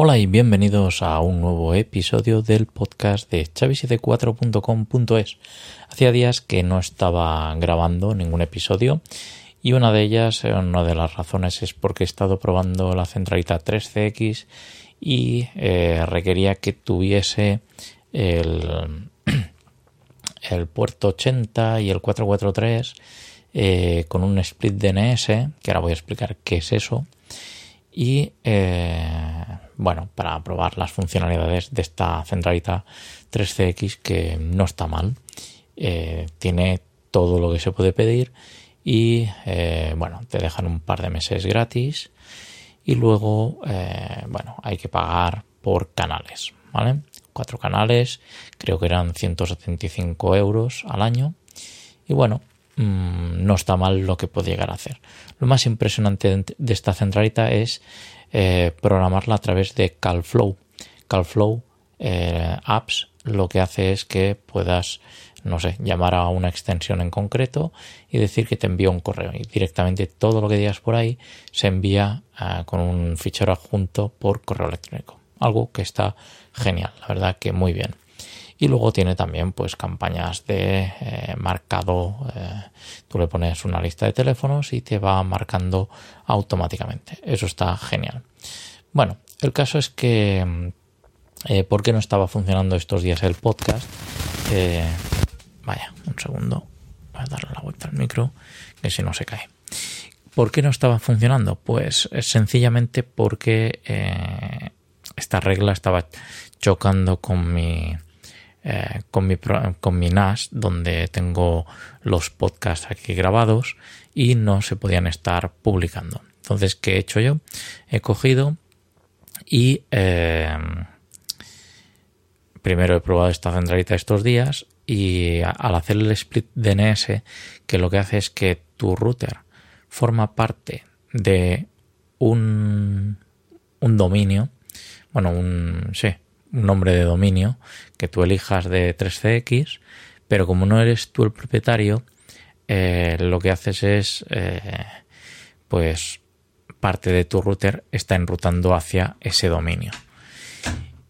Hola y bienvenidos a un nuevo episodio del podcast de chavi74.com.es. Hacía días que no estaba grabando ningún episodio y una de ellas, eh, una de las razones es porque he estado probando la centralita 3CX y eh, requería que tuviese el, el puerto 80 y el 443 eh, con un split DNS, que ahora voy a explicar qué es eso. Y bueno, para probar las funcionalidades de esta centralita 3CX que no está mal. Eh, tiene todo lo que se puede pedir y eh, bueno, te dejan un par de meses gratis y luego, eh, bueno, hay que pagar por canales, ¿vale? Cuatro canales, creo que eran 175 euros al año y bueno, mm, no está mal lo que puede llegar a hacer. Lo más impresionante de esta centralita es eh, programarla a través de CalFlow. CalFlow eh, Apps lo que hace es que puedas, no sé, llamar a una extensión en concreto y decir que te envía un correo. Y directamente todo lo que digas por ahí se envía eh, con un fichero adjunto por correo electrónico. Algo que está genial, la verdad que muy bien. Y luego tiene también pues campañas de marcado. tú le pones una lista de teléfonos y te va marcando automáticamente. Eso está genial. Bueno, el caso es que mm, eh, ¿por qué no estaba funcionando estos días el podcast? Eh, vaya, un segundo. Voy a darle la vuelta al micro, que si no se cae. ¿Por qué no estaba funcionando? Pues sencillamente porque eh, esta regla estaba chocando con mi, con mi, con mi NAS, donde tengo los podcasts aquí grabados y no se podían estar publicando. Entonces, ¿qué he hecho yo? He cogido y eh, primero he probado esta centralita estos días y al hacer el split DNS, que lo que hace es que tu router forma parte de un, un dominio, bueno, un, sí, nombre de dominio que tú elijas de 3CX, pero como no eres tú el propietario, eh, lo que haces es, eh, pues, parte de tu router está enrutando hacia ese dominio.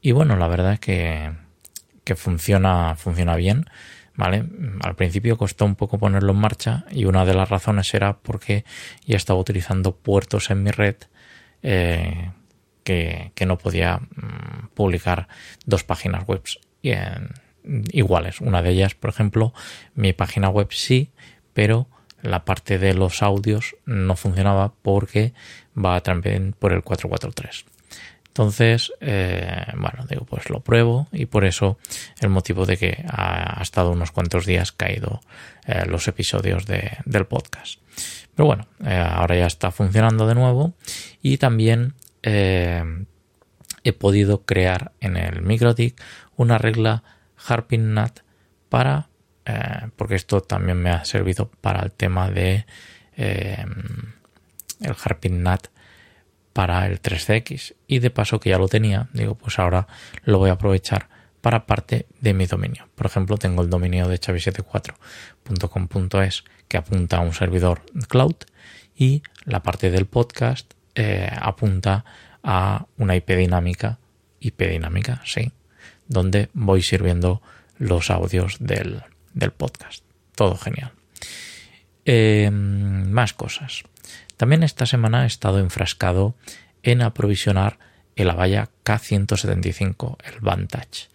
Y bueno, la verdad es que, que funciona, funciona bien. ¿Vale? Al principio costó un poco ponerlo en marcha y una de las razones era porque ya estaba utilizando puertos en mi red eh, que, no podía mm, publicar dos páginas web iguales. Una de ellas, por ejemplo, mi página web sí, pero la parte de los audios no funcionaba porque va también por el 443. Entonces, eh, bueno, digo, pues lo pruebo y por eso el motivo de que ha, estado unos cuantos días caído eh, los episodios del podcast. Pero bueno, eh, ahora ya está funcionando de nuevo y también he podido crear en el MicroTik una regla Harping NAT para eh, porque esto también me ha servido para el tema de eh, el para el 3CX y de paso que ya lo tenía, digo pues ahora lo voy a aprovechar para parte de mi dominio. Por ejemplo, tengo el dominio de chavi74.com.es que apunta a un servidor cloud y la parte del podcast eh, apunta a una IP dinámica, IP dinámica, sí, donde voy sirviendo los audios del, del podcast. Todo genial. Eh, más cosas. También esta semana he estado enfrascado en aprovisionar el Avaya K175, el Vantage.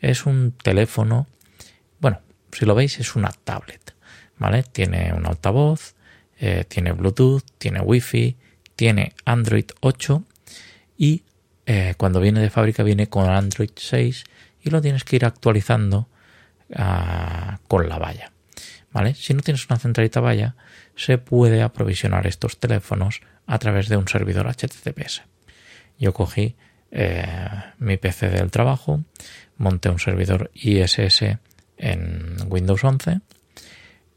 Es un teléfono, bueno, si lo veis es una tablet, ¿vale? Tiene un altavoz, eh, tiene Bluetooth, tiene Wi-Fi, tiene Android 8 y eh, cuando viene de fábrica viene con Android 6 y lo tienes que ir actualizando con la valla. ¿Vale? Si no tienes una centralita valla, se puede aprovisionar estos teléfonos a través de un servidor HTTPS. Yo cogí eh, mi PC del trabajo, monté un servidor ISS en Windows 11,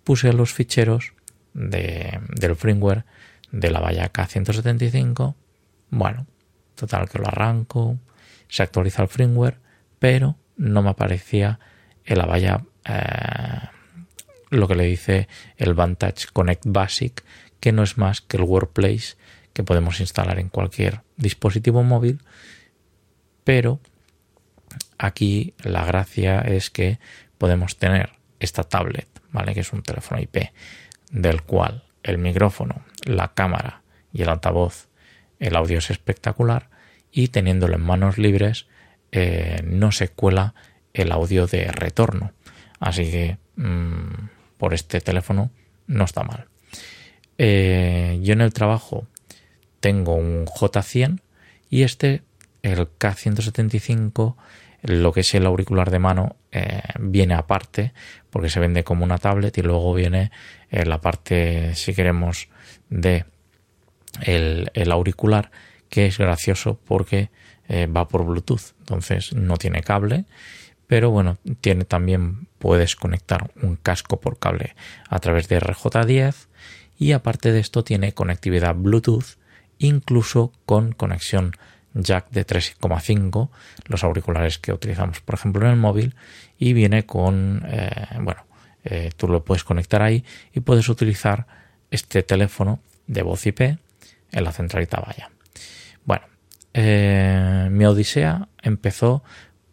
puse los ficheros del firmware de la valla K175. Bueno, total que lo arranco, se actualiza el firmware, pero no me aparecía la vaya eh, lo que le dice el Vantage Connect Basic, que no es más que el Workplace que podemos instalar en cualquier dispositivo móvil pero aquí la gracia es que podemos tener esta tablet, ¿vale? Que es un teléfono IP, del cual el micrófono, la cámara y el altavoz, el audio es espectacular y teniéndolo en manos libres eh, no se cuela el audio de retorno. Así que mm, por este teléfono no está mal. Eh, yo en el trabajo tengo un J100 y este, el K175, lo que es el auricular de mano, eh, viene aparte porque se vende como una tablet y luego viene la parte, si queremos, de el, auricular que es gracioso porque eh, va por Bluetooth, entonces no tiene cable, pero bueno, tiene también puedes conectar un casco por cable a través de RJ10 y aparte de esto tiene conectividad Bluetooth, incluso con conexión jack de 3,5, los auriculares que utilizamos por ejemplo en el móvil, y viene con, eh, bueno, eh, tú lo puedes conectar ahí y puedes utilizar este teléfono de voz IP en la centralita vaya. Bueno, eh, mi odisea empezó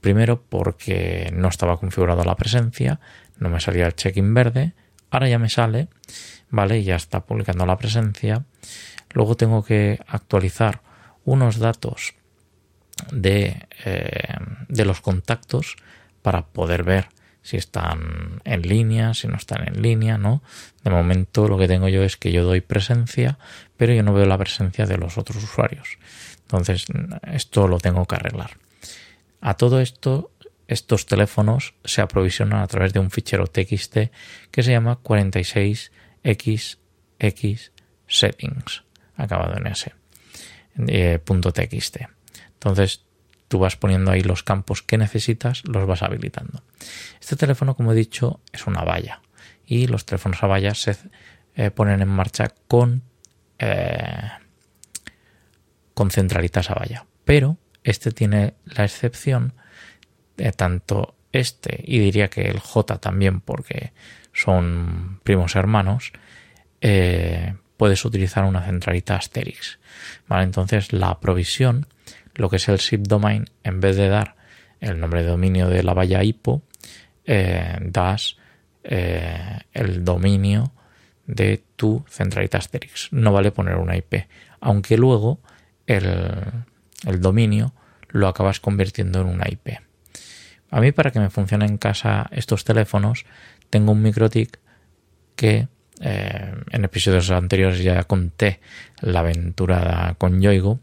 primero porque no estaba configurada la presencia, no me salía el check-in verde, ahora ya me sale, ¿vale? Ya está publicando la presencia. Luego tengo que actualizar unos datos de, eh, de los contactos para poder ver si están en línea, si no están en línea, ¿no? De momento lo que tengo yo es que yo doy presencia, pero yo no veo la presencia de los otros usuarios. Entonces, esto lo tengo que arreglar. A todo esto, estos teléfonos se aprovisionan a través de un fichero TXT que se llama 46XX settings, acabado en S, eh, .txt. Entonces, tú vas poniendo ahí los campos que necesitas, los vas habilitando. Este teléfono, como he dicho, es una valla y los teléfonos a valla se eh, ponen en marcha con, eh, con centralitas a valla. Pero este tiene la excepción de tanto este y diría que el J también porque son primos hermanos, eh, puedes utilizar una centralita Asterix. ¿vale? Entonces la provisión lo que es el subdomain, en vez de dar el nombre de dominio de la valla IPO, eh, das eh, el dominio de tu centralita Asterix. No vale poner una IP, aunque luego el, el dominio lo acabas convirtiendo en una IP. A mí para que me funcione en casa estos teléfonos tengo un MikroTik que eh, en episodios anteriores ya conté la aventura con Yoigo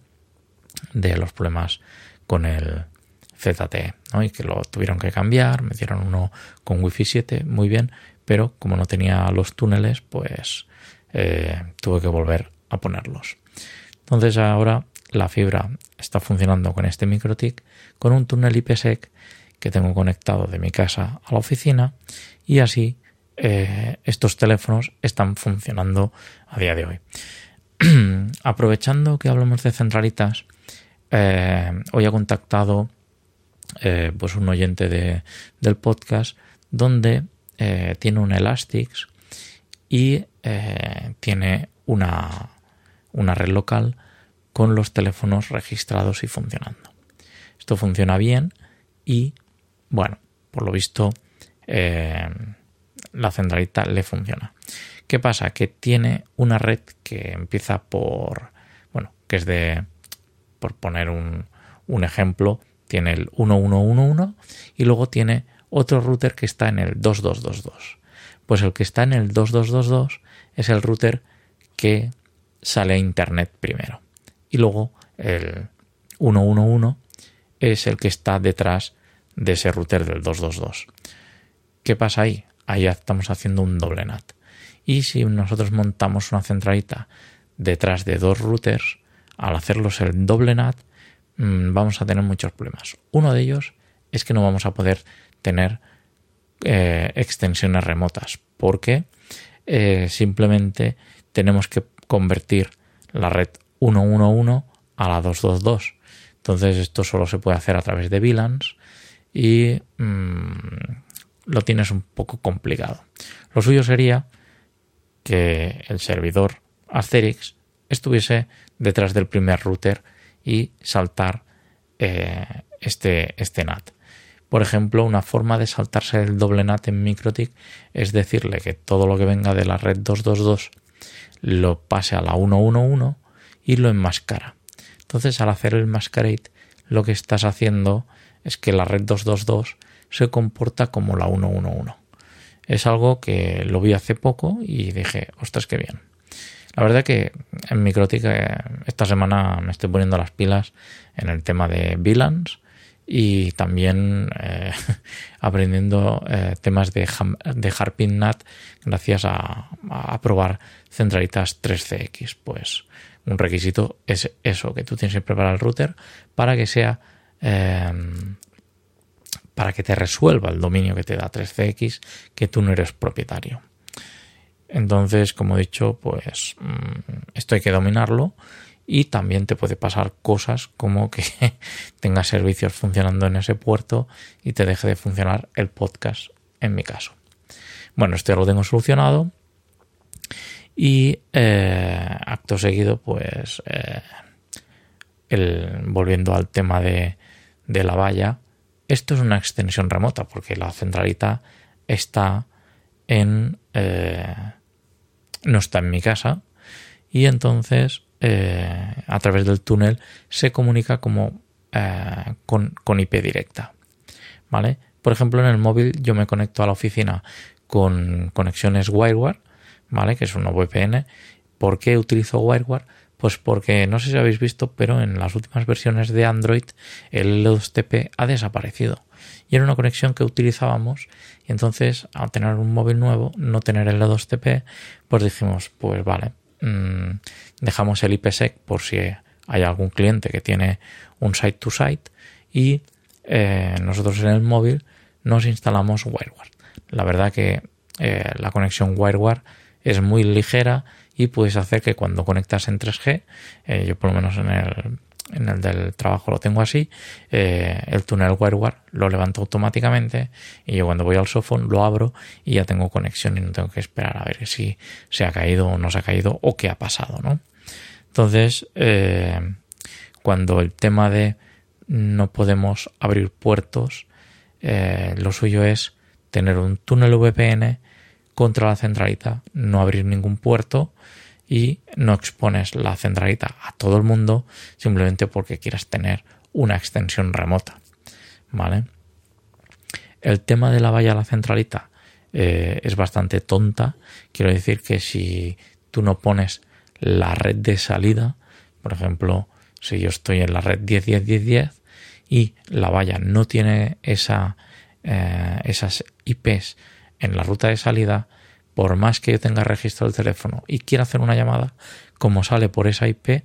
de los problemas con el ZTE, ¿no? y que lo tuvieron que cambiar, me dieron uno con Wi-Fi 7, muy bien, pero como no tenía los túneles, pues eh, tuve que volver a ponerlos. Entonces ahora la fibra está funcionando con este MikroTik con un túnel IPsec que tengo conectado de mi casa a la oficina y así eh, estos teléfonos están funcionando a día de hoy. Aprovechando que hablamos de centralitas, eh, hoy ha contactado eh, pues un oyente de, del podcast donde tiene un Elastix y tiene una, una red local con los teléfonos registrados y funcionando. Esto funciona bien y, bueno, por lo visto, la centralita le funciona. ¿Qué pasa? Que tiene una red que empieza por, bueno, que es de por poner un, ejemplo, tiene el 1111 y luego tiene otro router que está en el 2222. Pues el que está en el 2222 es el router que sale a internet primero. Y luego el 111 es el que está detrás de ese router del 222. ¿Qué pasa ahí? Ahí estamos haciendo un doble NAT. Y si nosotros montamos una centralita detrás de dos routers, al hacerlos el doble NAT, mm, vamos a tener muchos problemas. Uno de ellos es que no vamos a poder tener eh, extensiones remotas, porque eh, simplemente tenemos que convertir la red 111 a la 222. Entonces esto solo se puede hacer a través de VLANs y mm, lo tienes un poco complicado. Lo suyo sería que el servidor Asterix estuviese detrás del primer router y saltar eh, este, este NAT. Por ejemplo, una forma de saltarse el doble NAT en MikroTik es decirle que todo lo que venga de la red 222 lo pase a la 111 y lo enmascara. Entonces, al hacer el masquerade, lo que estás haciendo es que la red 222 se comporta como la 111. Es algo que lo vi hace poco y dije, ostras, qué bien. La verdad que en Microtik eh, esta semana me estoy poniendo las pilas en el tema de VLANs y también eh, aprendiendo eh, temas de, de Harpin NAT gracias a, probar centralitas 3CX. Pues un requisito es eso, que tú tienes que preparar el router para que sea para que te resuelva el dominio que te da 3CX que tú no eres propietario. Entonces, como he dicho, pues mm, esto hay que dominarlo y también te puede pasar cosas como que tengas servicios funcionando en ese puerto y te deje de funcionar el podcast en mi caso. Bueno, esto ya lo tengo solucionado y eh, acto seguido, pues eh, el, volviendo al tema de, de la valla, esto es una extensión remota porque la centralita está en... Eh, no está en mi casa y entonces eh, a través del túnel se comunica como eh, con, con, IP directa. ¿Vale? Por ejemplo, en el móvil yo me conecto a la oficina con conexiones WireWare, ¿vale? Que es una VPN. ¿Por qué utilizo WireWare? Pues porque no sé si habéis visto, pero en las últimas versiones de Android el L2TP ha desaparecido. Y era una conexión que utilizábamos y entonces al tener un móvil nuevo, no tener el L2TP, pues dijimos, pues vale, mmm, dejamos el IPsec por si hay algún cliente que tiene un site to site y eh, nosotros en el móvil nos instalamos WireWare. La verdad que eh, la conexión WireWare es muy ligera y puedes hacer que cuando conectas en 3G, eh, yo por lo menos en el, en el del trabajo lo tengo así, eh, el túnel WireWare lo levanto automáticamente y yo cuando voy al softphone lo abro y ya tengo conexión y no tengo que esperar a ver si se ha caído o no se ha caído o qué ha pasado, ¿no? Entonces, eh, cuando el tema de no podemos abrir puertos, lo suyo es tener un túnel VPN contra la centralita, no abrir ningún puerto y no expones la centralita a todo el mundo simplemente porque quieras tener una extensión remota. ¿Vale? El tema de la valla a la centralita eh, es bastante tonta. Quiero decir que si tú no pones la red de salida, por ejemplo, si yo estoy en la red 10.10.10.10 y la valla no tiene esa, eh, esas IPs en la ruta de salida, por más que yo tenga registrado el teléfono y quiera hacer una llamada, como sale por esa IP,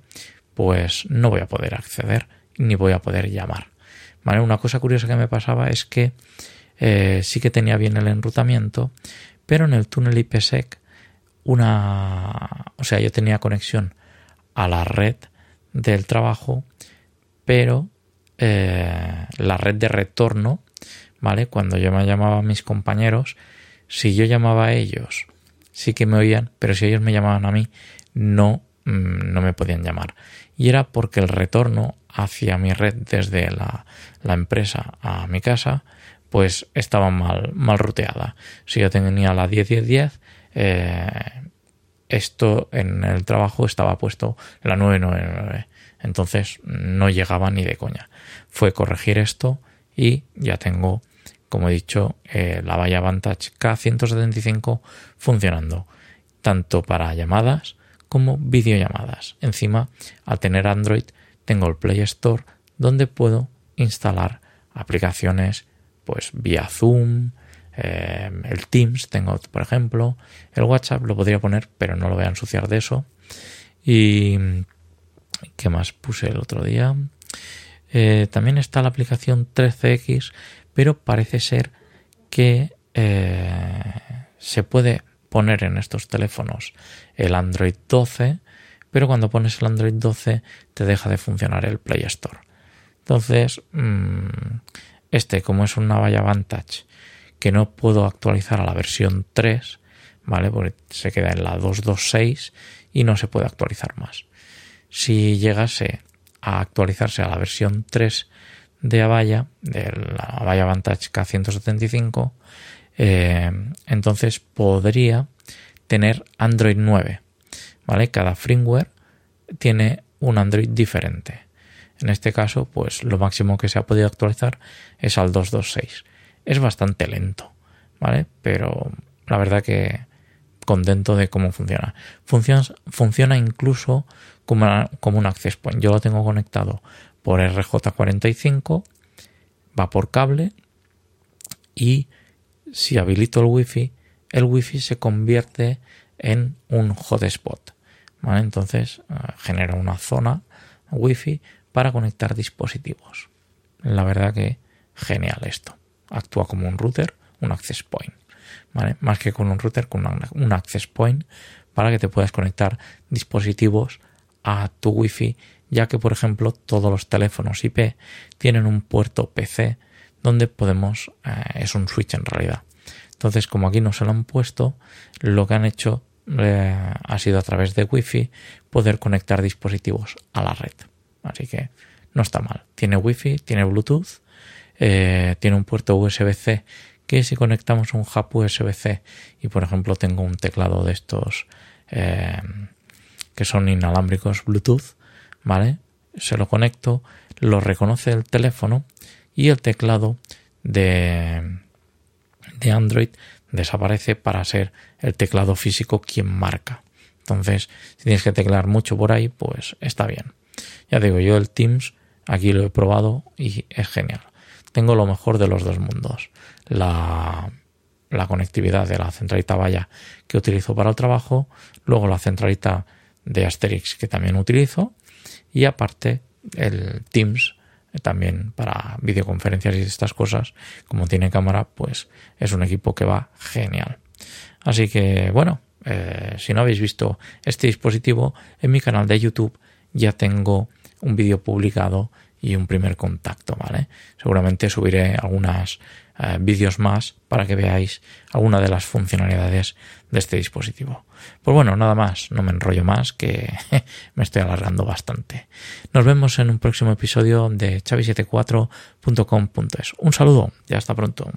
pues no voy a poder acceder ni voy a poder llamar. ¿Vale? Una cosa curiosa que me pasaba es que eh, sí que tenía bien el enrutamiento, pero en el túnel IPsec una, o sea, yo tenía conexión a la red del trabajo, pero eh, la red de retorno, ¿vale? Cuando yo me llamaba a mis compañeros, si yo llamaba a ellos, sí que me oían, pero si ellos me llamaban a mí, no, mm, no me podían llamar. Y era porque el retorno hacia mi red desde la, la empresa a mi casa, pues estaba mal, mal ruteada. Si yo tenía la 10-10-10, eh, esto en el trabajo estaba puesto la 999. Entonces no llegaba ni de coña. Fue corregir esto y ya tengo como he dicho, eh, la valla Vantage K175 funcionando tanto para llamadas como videollamadas. Encima, al tener Android, tengo el Play Store donde puedo instalar aplicaciones pues vía Zoom, eh, el Teams tengo por ejemplo, el WhatsApp lo podría poner pero no lo voy a ensuciar de eso y ¿qué más puse el otro día? Eh, también está la aplicación 13X pero parece ser que eh, se puede poner en estos teléfonos el Android 12, pero cuando pones el Android 12 te deja de funcionar el Play Store. Entonces, mm, este, como es una valla Vantage que no puedo actualizar a la versión 3, ¿vale? Porque se queda en la 226 y no se puede actualizar más. Si llegase a actualizarse a la versión 3 de Avaya, de la Avaya Vantage K175, eh, entonces podría tener Android 9. ¿Vale? Cada firmware tiene un Android diferente. En este caso, pues lo máximo que se ha podido actualizar es al 226. Es bastante lento, ¿vale? Pero la verdad que contento de cómo funciona. Funciona, funciona incluso como, como un access point. Yo lo tengo conectado por RJ45, va por cable y si habilito el wifi, el wifi se convierte en un hotspot. ¿vale? Entonces eh, genera una zona wifi para conectar dispositivos. La verdad que genial esto. Actúa como un router, un access point. ¿vale? Más que con un router, con un access point para que te puedas conectar dispositivos a tu wifi, ya que por ejemplo todos los teléfonos IP tienen un puerto PC donde podemos, eh, es un switch en realidad. Entonces, como aquí no se lo han puesto, lo que han hecho eh, ha sido a través de Wi-Fi poder conectar dispositivos a la red. Así que no está mal. Tiene Wi-Fi, tiene Bluetooth, eh, tiene un puerto USB-C que si conectamos un hub USB-C y por ejemplo tengo un teclado de estos que son inalámbricos Bluetooth, ¿vale? Se lo conecto, lo reconoce el teléfono y el teclado de, de Android desaparece para ser el teclado físico quien marca. Entonces, si tienes que teclear mucho por ahí, pues está bien. Ya digo, yo el Teams aquí lo he probado y es genial. Tengo lo mejor de los dos mundos. La, la conectividad de la centralita valla que utilizo para el trabajo, luego la centralita de Asterix que también utilizo y aparte el Teams también para videoconferencias y estas cosas como tiene cámara pues es un equipo que va genial. Así que bueno eh, si no habéis visto este dispositivo en mi canal de youtube ya tengo un vídeo publicado y un primer contacto vale seguramente subiré algunas eh, vídeos más para que veáis alguna de las funcionalidades de este dispositivo. Pues bueno, nada más, no me enrollo más, que me estoy alargando bastante. Nos vemos en un próximo episodio de chavi74.com.es. Un saludo y hasta pronto.